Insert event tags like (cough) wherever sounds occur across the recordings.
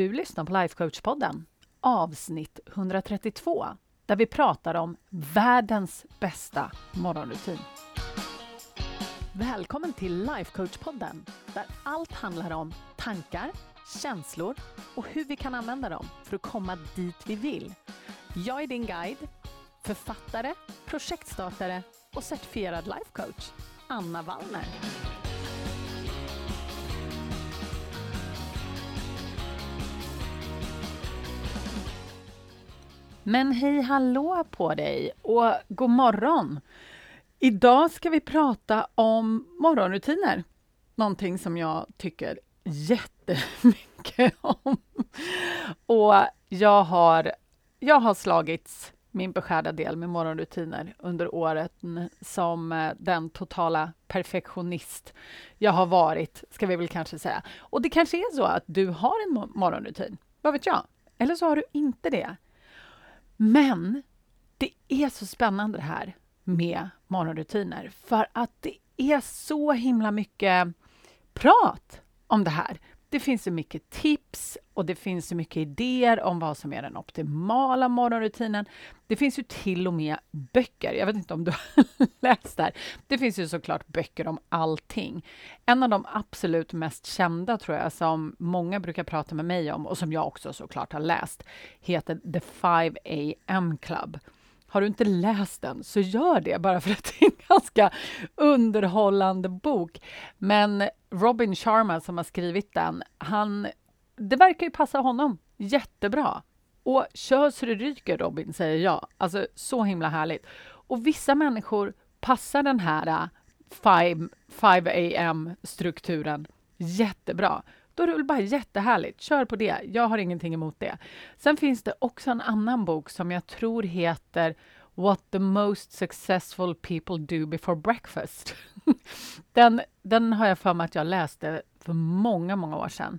Du lyssnar på Lifecoach-podden, avsnitt 132, där vi pratar om världens bästa morgonrutin. Välkommen till Lifecoach-podden, där allt handlar om tankar, känslor och hur vi kan använda dem för att komma dit vi vill. Jag är din guide, författare, projektstartare och certifierad lifecoach, Anna Wallner. Men hej hallå på dig och god morgon! Idag ska vi prata om morgonrutiner. Någonting som jag tycker jättemycket om. Och jag har, jag har slagits min beskärda del med morgonrutiner under året som eh, den totala perfektionist jag har varit, ska vi väl kanske säga. Och det kanske är så att du har en morgonrutin, vad vet jag? Eller så har du inte det. Men det är så spännande det här med morgonrutiner för att det är så himla mycket prat om det här. Det finns så mycket tips och det finns så mycket idéer om vad som är den optimala morgonrutinen. Det finns ju till och med böcker. Jag vet inte om du har (laughs) läst det här. Det finns ju såklart böcker om allting. En av de absolut mest kända, tror jag, som många brukar prata med mig om och som jag också såklart har läst, heter The 5 AM Club. Har du inte läst den, så gör det, bara för att (laughs) det är en ganska underhållande bok. Men Robin Sharma som har skrivit den, han, det verkar ju passa honom jättebra. Och kör så det ryker, Robin, säger jag. Alltså, så himla härligt. Och vissa människor passar den här äh, 5 a.m.-strukturen jättebra. Då är det väl bara jättehärligt. Kör på det. Jag har ingenting emot det. Sen finns det också en annan bok som jag tror heter What the most successful people do before breakfast. (laughs) den, den har jag för mig att jag läste för många, många år sedan.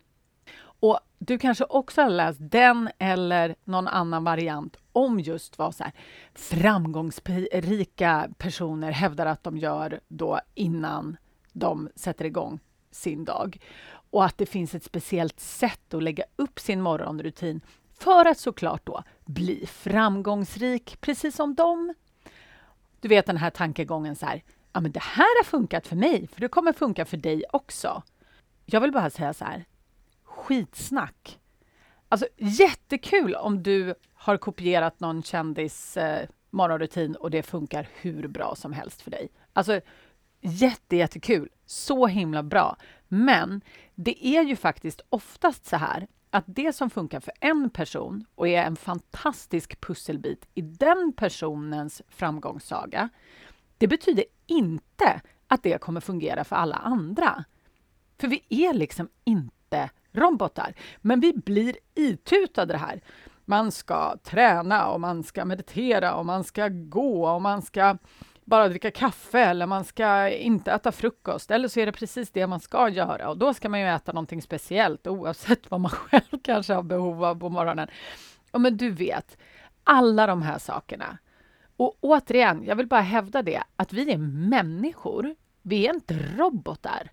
Och du kanske också har läst den eller någon annan variant om just vad så här, framgångsrika personer hävdar att de gör då innan de sätter igång sin dag och att det finns ett speciellt sätt att lägga upp sin morgonrutin för att såklart då bli framgångsrik, precis som dem. Du vet den här tankegången så här, ja men det här har funkat för mig, för det kommer funka för dig också. Jag vill bara säga så här, skitsnack. Alltså jättekul om du har kopierat någon kändis eh, morgonrutin och det funkar hur bra som helst för dig. Alltså jätte, jättekul, så himla bra. Men det är ju faktiskt oftast så här att det som funkar för en person och är en fantastisk pusselbit i den personens framgångssaga, det betyder inte att det kommer fungera för alla andra. För vi är liksom inte robotar, men vi blir itutade det här. Man ska träna och man ska meditera och man ska gå och man ska bara dricka kaffe eller man ska inte äta frukost eller så är det precis det man ska göra och då ska man ju äta någonting speciellt oavsett vad man (laughs) själv kanske har behov av på morgonen. Och men du vet, alla de här sakerna. Och återigen, jag vill bara hävda det att vi är människor. Vi är inte robotar.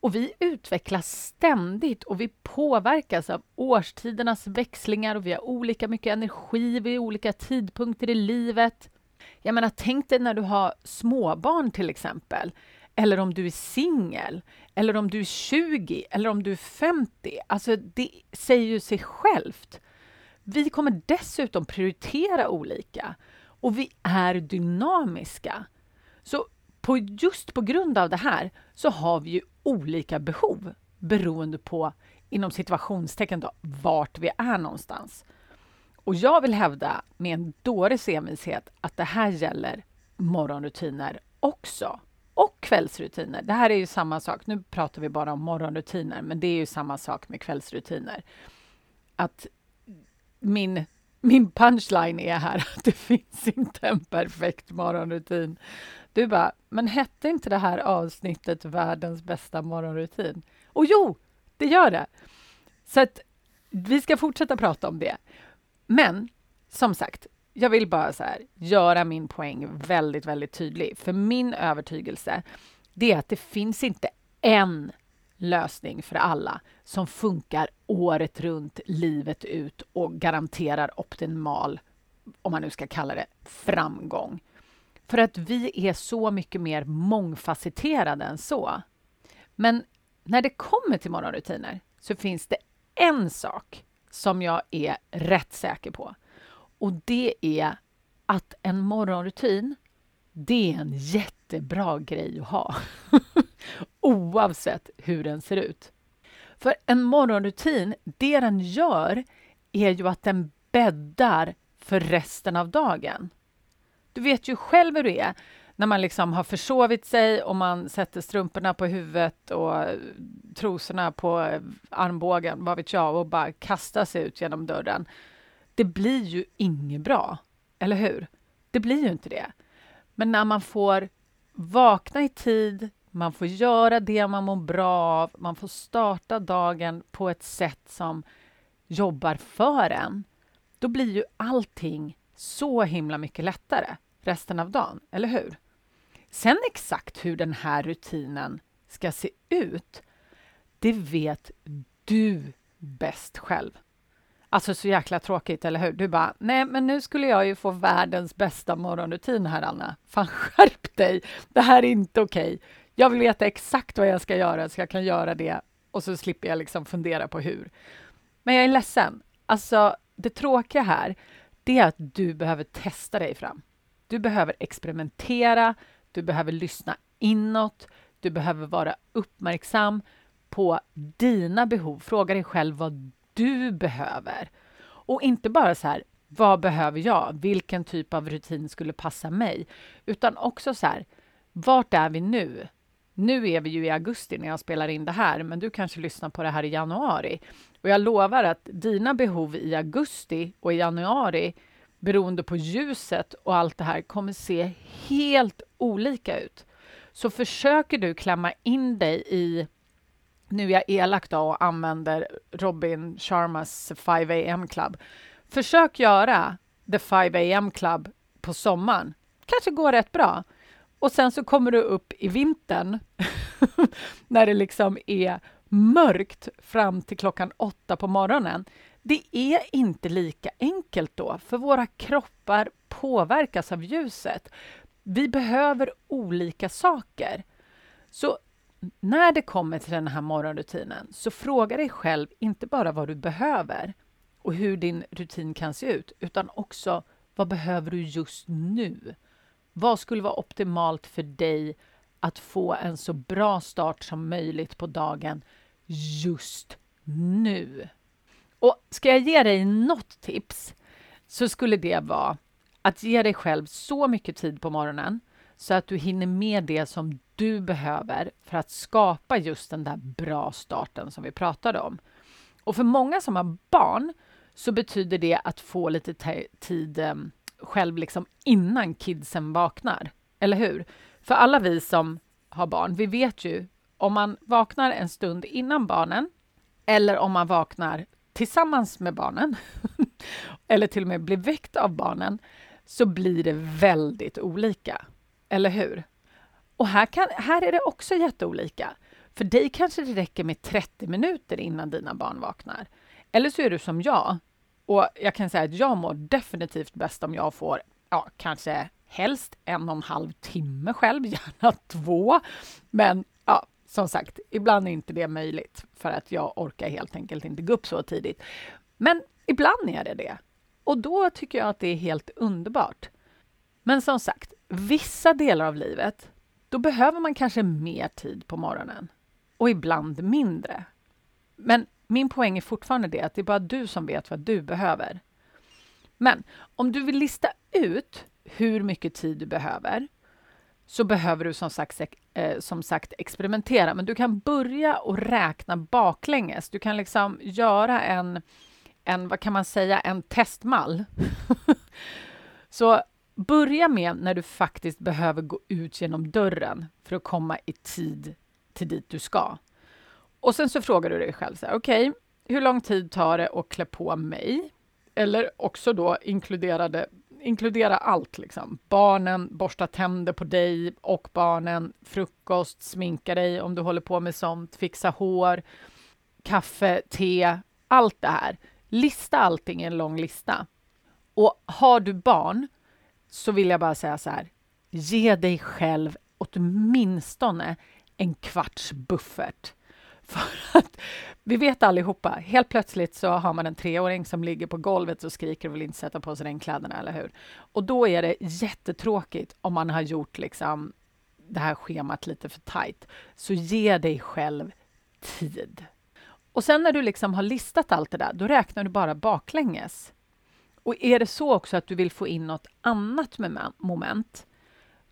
Och vi utvecklas ständigt och vi påverkas av årstidernas växlingar och vi har olika mycket energi vid olika tidpunkter i livet. Jag menar, tänk dig när du har småbarn till exempel. Eller om du är singel, eller om du är 20 eller om du är 50. Alltså, det säger ju sig självt. Vi kommer dessutom prioritera olika och vi är dynamiska. Så på, just på grund av det här så har vi ju olika behov beroende på, inom situationstecken, då, vart vi är någonstans. Och jag vill hävda med en dåres envishet att det här gäller morgonrutiner också. Och kvällsrutiner. Det här är ju samma sak. Nu pratar vi bara om morgonrutiner, men det är ju samma sak med kvällsrutiner. Att min, min punchline är här (laughs) att det finns inte en perfekt morgonrutin. Du bara, men hette inte det här avsnittet världens bästa morgonrutin? Och jo, det gör det! Så att vi ska fortsätta prata om det. Men som sagt, jag vill bara så här, göra min poäng väldigt, väldigt tydlig. För min övertygelse, det är att det finns inte en lösning för alla som funkar året runt, livet ut och garanterar optimal, om man nu ska kalla det, framgång. För att vi är så mycket mer mångfacetterade än så. Men när det kommer till morgonrutiner så finns det en sak som jag är rätt säker på. Och det är att en morgonrutin, det är en jättebra grej att ha. (laughs) Oavsett hur den ser ut. För en morgonrutin, det den gör är ju att den bäddar för resten av dagen. Du vet ju själv hur det är när man liksom har försovit sig och man sätter strumporna på huvudet och trosorna på armbågen, vad vet jag, och bara kastar sig ut genom dörren. Det blir ju inget bra, eller hur? Det blir ju inte det. Men när man får vakna i tid, man får göra det man mår bra av, man får starta dagen på ett sätt som jobbar för en, då blir ju allting så himla mycket lättare resten av dagen, eller hur? Sen exakt hur den här rutinen ska se ut, det vet du bäst själv. Alltså så jäkla tråkigt, eller hur? Du bara, nej men nu skulle jag ju få världens bästa morgonrutin här, Anna. Fan, (laughs) skärp dig! Det här är inte okej. Okay. Jag vill veta exakt vad jag ska göra så jag kan göra det och så slipper jag liksom fundera på hur. Men jag är ledsen. Alltså, det tråkiga här, det är att du behöver testa dig fram. Du behöver experimentera, du behöver lyssna inåt, du behöver vara uppmärksam på dina behov. Fråga dig själv vad du behöver. Och inte bara så här, vad behöver jag? Vilken typ av rutin skulle passa mig? Utan också så här, vart är vi nu? Nu är vi ju i augusti när jag spelar in det här, men du kanske lyssnar på det här i januari. Och jag lovar att dina behov i augusti och i januari beroende på ljuset och allt det här kommer se helt olika ut. Så försöker du klämma in dig i nu är jag elak då och använder Robin Sharmas 5 am club. Försök göra the 5 am club på sommaren. Kanske går rätt bra. Och sen så kommer du upp i vintern (laughs) när det liksom är mörkt fram till klockan åtta på morgonen. Det är inte lika enkelt då, för våra kroppar påverkas av ljuset. Vi behöver olika saker. Så när det kommer till den här morgonrutinen, så fråga dig själv inte bara vad du behöver och hur din rutin kan se ut, utan också vad behöver du just nu? Vad skulle vara optimalt för dig att få en så bra start som möjligt på dagen just nu? Och ska jag ge dig något tips så skulle det vara att ge dig själv så mycket tid på morgonen så att du hinner med det som du behöver för att skapa just den där bra starten som vi pratade om. Och för många som har barn så betyder det att få lite tid eh, själv liksom innan kidsen vaknar. Eller hur? För alla vi som har barn, vi vet ju om man vaknar en stund innan barnen eller om man vaknar tillsammans med barnen (laughs) eller till och med blir väckt av barnen så blir det väldigt olika. Eller hur? Och här, kan, här är det också jätteolika. För dig kanske det räcker med 30 minuter innan dina barn vaknar. Eller så är du som jag. Och jag kan säga att jag mår definitivt bäst om jag får, ja, kanske helst en och en halv timme själv, (laughs) gärna två. Men som sagt, ibland är inte det möjligt för att jag orkar helt enkelt inte gå upp så tidigt. Men ibland är det det. Och då tycker jag att det är helt underbart. Men som sagt, vissa delar av livet, då behöver man kanske mer tid på morgonen och ibland mindre. Men min poäng är fortfarande det att det är bara du som vet vad du behöver. Men om du vill lista ut hur mycket tid du behöver så behöver du som sagt, eh, som sagt experimentera. Men du kan börja och räkna baklänges. Du kan liksom göra en, en vad kan man säga, en testmall. (laughs) så börja med när du faktiskt behöver gå ut genom dörren för att komma i tid till dit du ska. Och sen så frågar du dig själv så här, okej, okay, hur lång tid tar det att klä på mig? Eller också då inkluderade inkludera allt. Liksom. Barnen, borsta tänder på dig och barnen, frukost, sminka dig om du håller på med sånt, fixa hår, kaffe, te, allt det här. Lista allting i en lång lista. Och har du barn så vill jag bara säga så här. Ge dig själv åtminstone en kvarts buffert. För att vi vet allihopa, helt plötsligt så har man en treåring som ligger på golvet och skriker och vill inte sätta på sig regnkläderna, eller hur? Och då är det jättetråkigt om man har gjort liksom det här schemat lite för tajt. Så ge dig själv tid. Och sen när du liksom har listat allt det där, då räknar du bara baklänges. Och är det så också att du vill få in något annat moment,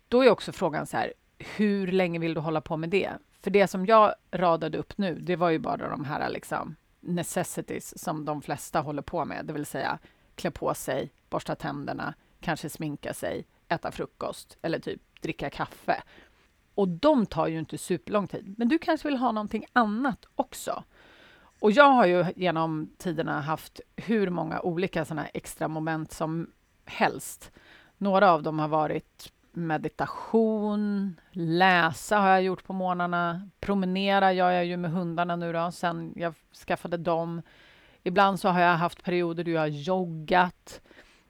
då är också frågan så här, hur länge vill du hålla på med det? För det som jag radade upp nu, det var ju bara de här liksom necessities som de flesta håller på med, det vill säga klä på sig, borsta tänderna, kanske sminka sig, äta frukost eller typ dricka kaffe. Och de tar ju inte superlång tid, men du kanske vill ha någonting annat också. Och jag har ju genom tiderna haft hur många olika sådana extra moment som helst. Några av dem har varit meditation, läsa har jag gjort på morgnarna. Promenera gör jag ju med hundarna nu då, sen jag skaffade dem. Ibland så har jag haft perioder då jag har joggat.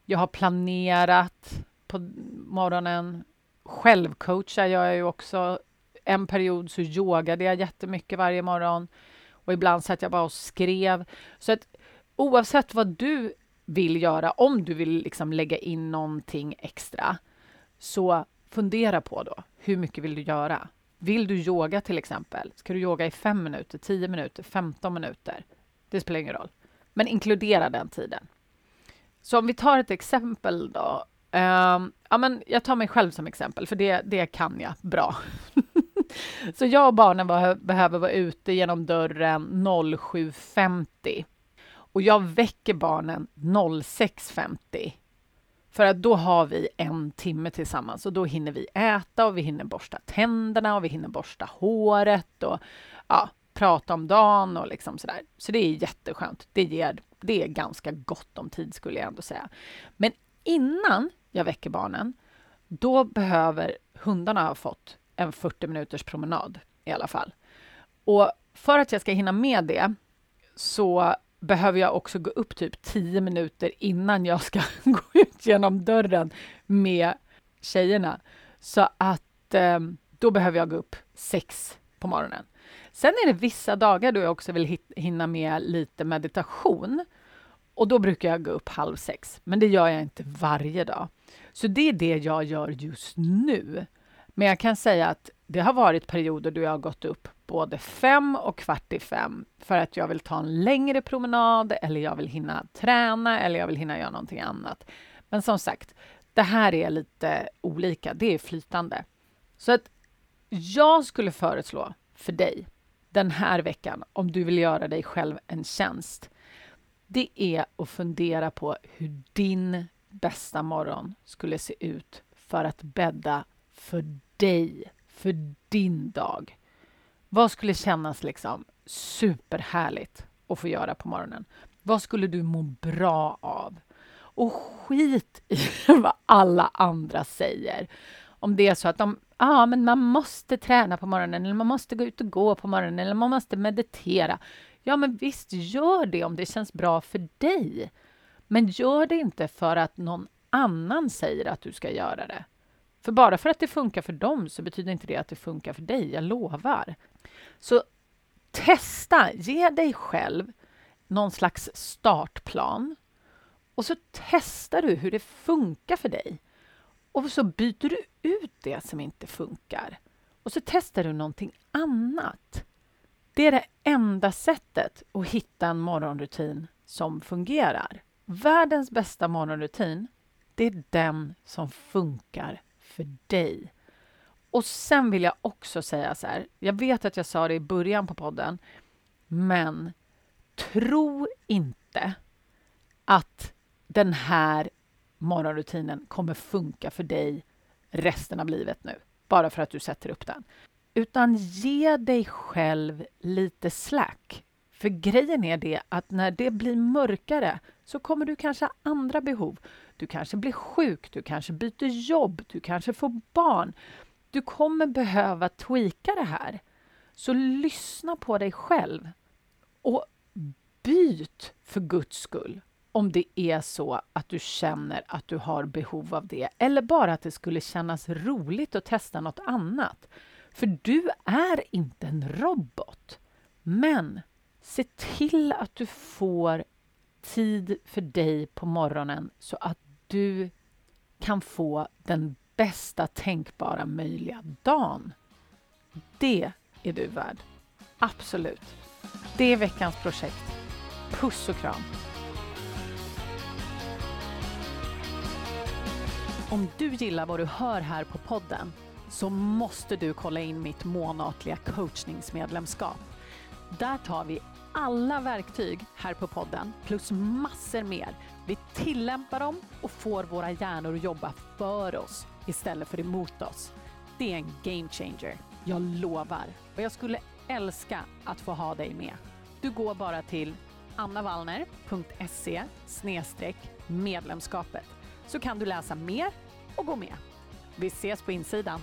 Jag har planerat på morgonen. Självcoachar gör jag ju också. En period så yogade jag jättemycket varje morgon och ibland satt jag bara och skrev. Så att oavsett vad du vill göra, om du vill liksom lägga in någonting extra, så fundera på då, hur mycket vill du göra? Vill du yoga till exempel? Ska du yoga i 5 minuter, 10 minuter, 15 minuter? Det spelar ingen roll. Men inkludera den tiden. Så om vi tar ett exempel då. Uh, ja, men jag tar mig själv som exempel, för det, det kan jag bra. (laughs) Så jag och barnen var, behöver vara ute genom dörren 07.50 och jag väcker barnen 06.50 för att då har vi en timme tillsammans och då hinner vi äta och vi hinner borsta tänderna och vi hinner borsta håret och ja, prata om dagen och liksom sådär. Så det är jätteskönt. Det, ger, det är ganska gott om tid skulle jag ändå säga. Men innan jag väcker barnen, då behöver hundarna ha fått en 40 minuters promenad i alla fall. Och för att jag ska hinna med det så behöver jag också gå upp typ 10 minuter innan jag ska (laughs) gå ut genom dörren med tjejerna. Så att eh, då behöver jag gå upp sex på morgonen. Sen är det vissa dagar då jag också vill hinna med lite meditation. Och då brukar jag gå upp halv sex, men det gör jag inte varje dag. Så det är det jag gör just nu. Men jag kan säga att det har varit perioder då jag har gått upp både fem och kvart i fem för att jag vill ta en längre promenad eller jag vill hinna träna eller jag vill hinna göra någonting annat. Men som sagt, det här är lite olika. Det är flytande. Så att jag skulle föreslå för dig den här veckan, om du vill göra dig själv en tjänst, det är att fundera på hur din bästa morgon skulle se ut för att bädda för dig, för din dag. Vad skulle kännas liksom superhärligt att få göra på morgonen? Vad skulle du må bra av? Och skit i (laughs) vad alla andra säger. Om det är så att de, ah, men man måste träna på morgonen eller man måste gå ut och gå på morgonen eller man måste meditera. Ja, men visst, gör det om det känns bra för dig. Men gör det inte för att någon annan säger att du ska göra det. För bara för att det funkar för dem så betyder inte det att det funkar för dig, jag lovar. Så testa, ge dig själv någon slags startplan och så testar du hur det funkar för dig. Och så byter du ut det som inte funkar. Och så testar du någonting annat. Det är det enda sättet att hitta en morgonrutin som fungerar. Världens bästa morgonrutin, det är den som funkar för dig. Och sen vill jag också säga så här, jag vet att jag sa det i början på podden, men tro inte att den här morgonrutinen kommer funka för dig resten av livet nu, bara för att du sätter upp den. Utan ge dig själv lite slack. För grejen är det att när det blir mörkare så kommer du kanske ha andra behov. Du kanske blir sjuk, du kanske byter jobb, du kanske får barn. Du kommer behöva tweaka det här. Så lyssna på dig själv och byt för Guds skull om det är så att du känner att du har behov av det eller bara att det skulle kännas roligt att testa något annat. För du är inte en robot. Men se till att du får tid för dig på morgonen så att du kan få den bästa tänkbara möjliga dagen. Det är du värd. Absolut. Det är veckans projekt. Puss och kram! Om du gillar vad du hör här på podden så måste du kolla in mitt månatliga coachningsmedlemskap. Där tar vi alla verktyg här på podden plus massor mer. Vi tillämpar dem och får våra hjärnor att jobba för oss istället för emot oss. Det är en game changer, jag lovar. Och jag skulle älska att få ha dig med. Du går bara till annavallner.se medlemskapet så kan du läsa mer och gå med. Vi ses på insidan.